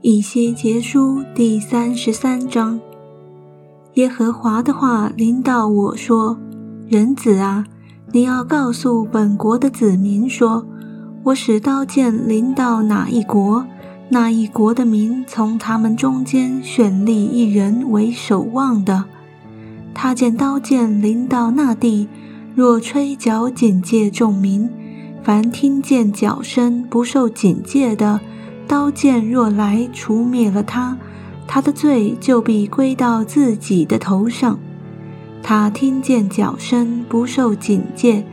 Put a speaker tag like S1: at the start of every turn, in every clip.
S1: 以西结书第三十三章，耶和华的话临到我说：“人子啊，你要告诉本国的子民说，我使刀剑临到哪一国，那一国的民从他们中间选立一人为守望的。他见刀剑临到那地，若吹角警戒众民，凡听见角声不受警戒的。”刀剑若来除灭了他，他的罪就必归到自己的头上。他听见脚声不受警戒，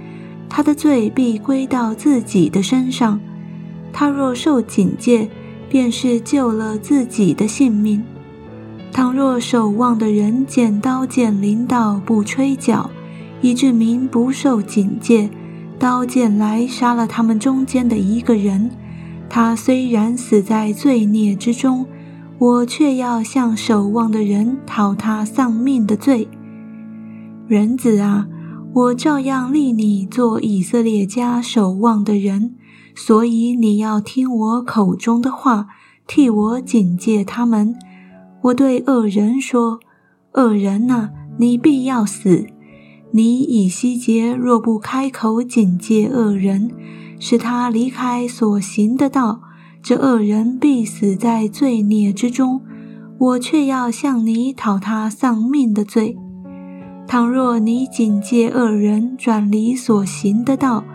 S1: 他的罪必归到自己的身上。他若受警戒，便是救了自己的性命。倘若守望的人见刀剑临到不吹角，以致民不受警戒，刀剑来杀了他们中间的一个人。他虽然死在罪孽之中，我却要向守望的人讨他丧命的罪。人子啊，我照样立你做以色列家守望的人，所以你要听我口中的话，替我警戒他们。我对恶人说：“恶人呐，你必要死。你以西结若不开口警戒恶人。”使他离开所行的道，这恶人必死在罪孽之中。我却要向你讨他丧命的罪。倘若你警戒恶人转离所行的道，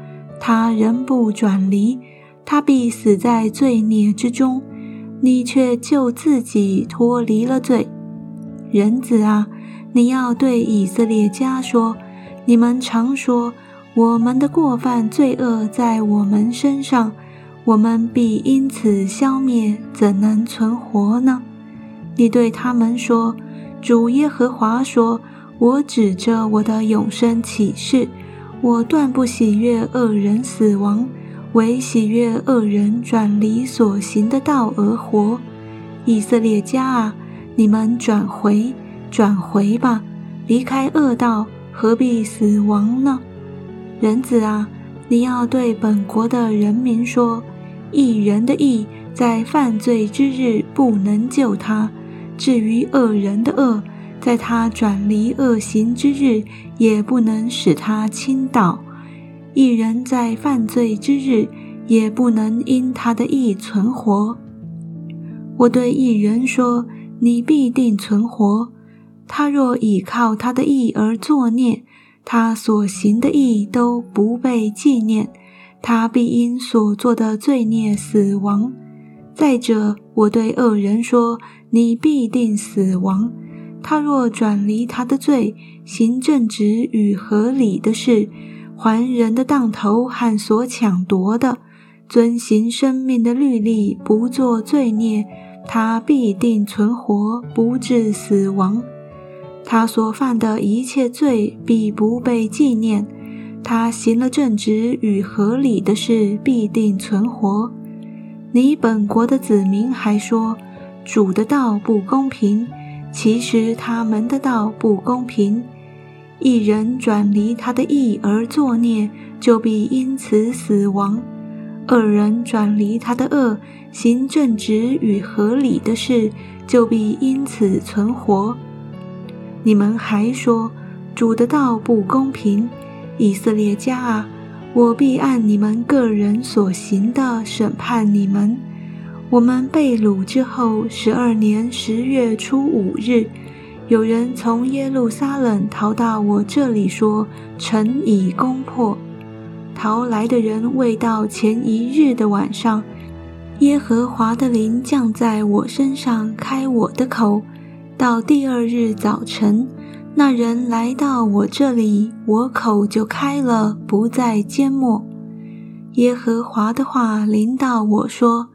S1: 他仍不转离，他必死在罪孽之中。你却救自己脱离了罪。人子啊，你要对以色列家说：你们常说。我们的过犯罪恶在我们身上，我们必因此消灭，怎能存活呢？你对他们说：“主耶和华说，我指着我的永生起誓，我断不喜悦恶人死亡，唯喜悦恶人转离所行的道而活。以色列家啊，你们转回，转回吧，离开恶道，何必死亡呢？”人子啊，你要对本国的人民说：一人的义在犯罪之日不能救他；至于恶人的恶，在他转离恶行之日也不能使他倾倒。一人在犯罪之日也不能因他的义存活。我对一人说：你必定存活。他若倚靠他的义而作孽。他所行的义都不被纪念，他必因所做的罪孽死亡。再者，我对恶人说：“你必定死亡。”他若转离他的罪，行正直与合理的事，还人的当头和所抢夺的，遵行生命的律例，不做罪孽，他必定存活，不致死亡。他所犯的一切罪必不被纪念，他行了正直与合理的事，必定存活。你本国的子民还说主的道不公平，其实他们的道不公平。一人转离他的义而作孽，就必因此死亡；二人转离他的恶，行正直与合理的事，就必因此存活。你们还说主的道不公平，以色列家啊，我必按你们个人所行的审判你们。我们被掳之后十二年十月初五日，有人从耶路撒冷逃到我这里，说城已攻破。逃来的人未到前一日的晚上，耶和华的灵降在我身上，开我的口。到第二日早晨，那人来到我这里，我口就开了，不再缄默。耶和华的话临到我说：“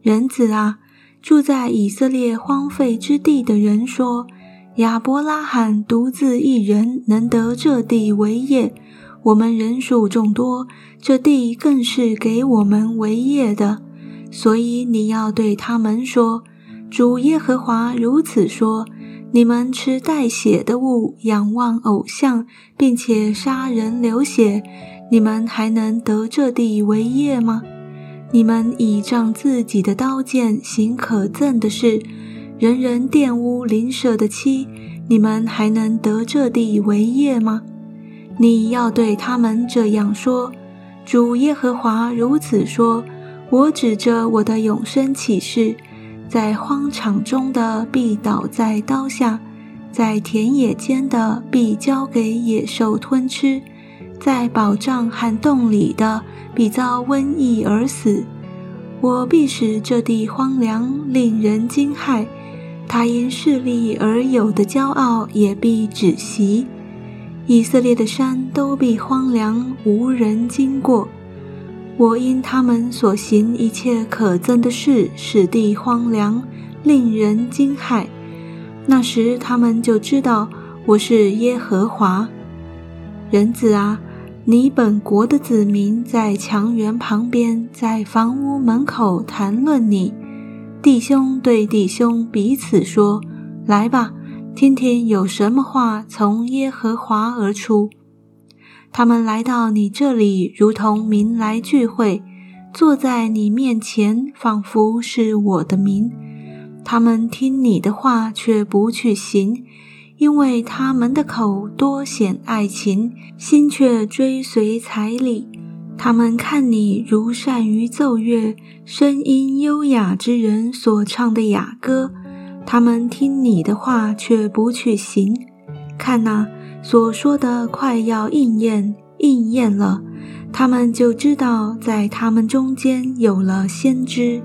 S1: 人子啊，住在以色列荒废之地的人说，亚伯拉罕独自一人能得这地为业，我们人数众多，这地更是给我们为业的。所以你要对他们说。”主耶和华如此说：“你们吃带血的物，仰望偶像，并且杀人流血，你们还能得这地为业吗？你们倚仗自己的刀剑行可憎的事，人人玷污邻舍的妻，你们还能得这地为业吗？你要对他们这样说：主耶和华如此说：我指着我的永生启示，在荒场中的必倒在刀下，在田野间的必交给野兽吞吃，在宝藏和洞里的。必遭瘟疫而死，我必使这地荒凉，令人惊骇。他因势力而有的骄傲也必止息。以色列的山都必荒凉，无人经过。我因他们所行一切可憎的事，使地荒凉，令人惊骇。那时他们就知道我是耶和华。人子啊！你本国的子民在墙垣旁边，在房屋门口谈论你，弟兄对弟兄彼此说：“来吧，听听有什么话从耶和华而出。”他们来到你这里，如同民来聚会，坐在你面前，仿佛是我的民。他们听你的话，却不去行。因为他们的口多显爱情，心却追随财礼。他们看你如善于奏乐，声音优雅之人所唱的雅歌。他们听你的话，却不去行。看那所说的快要应验，应验了，他们就知道在他们中间有了先知。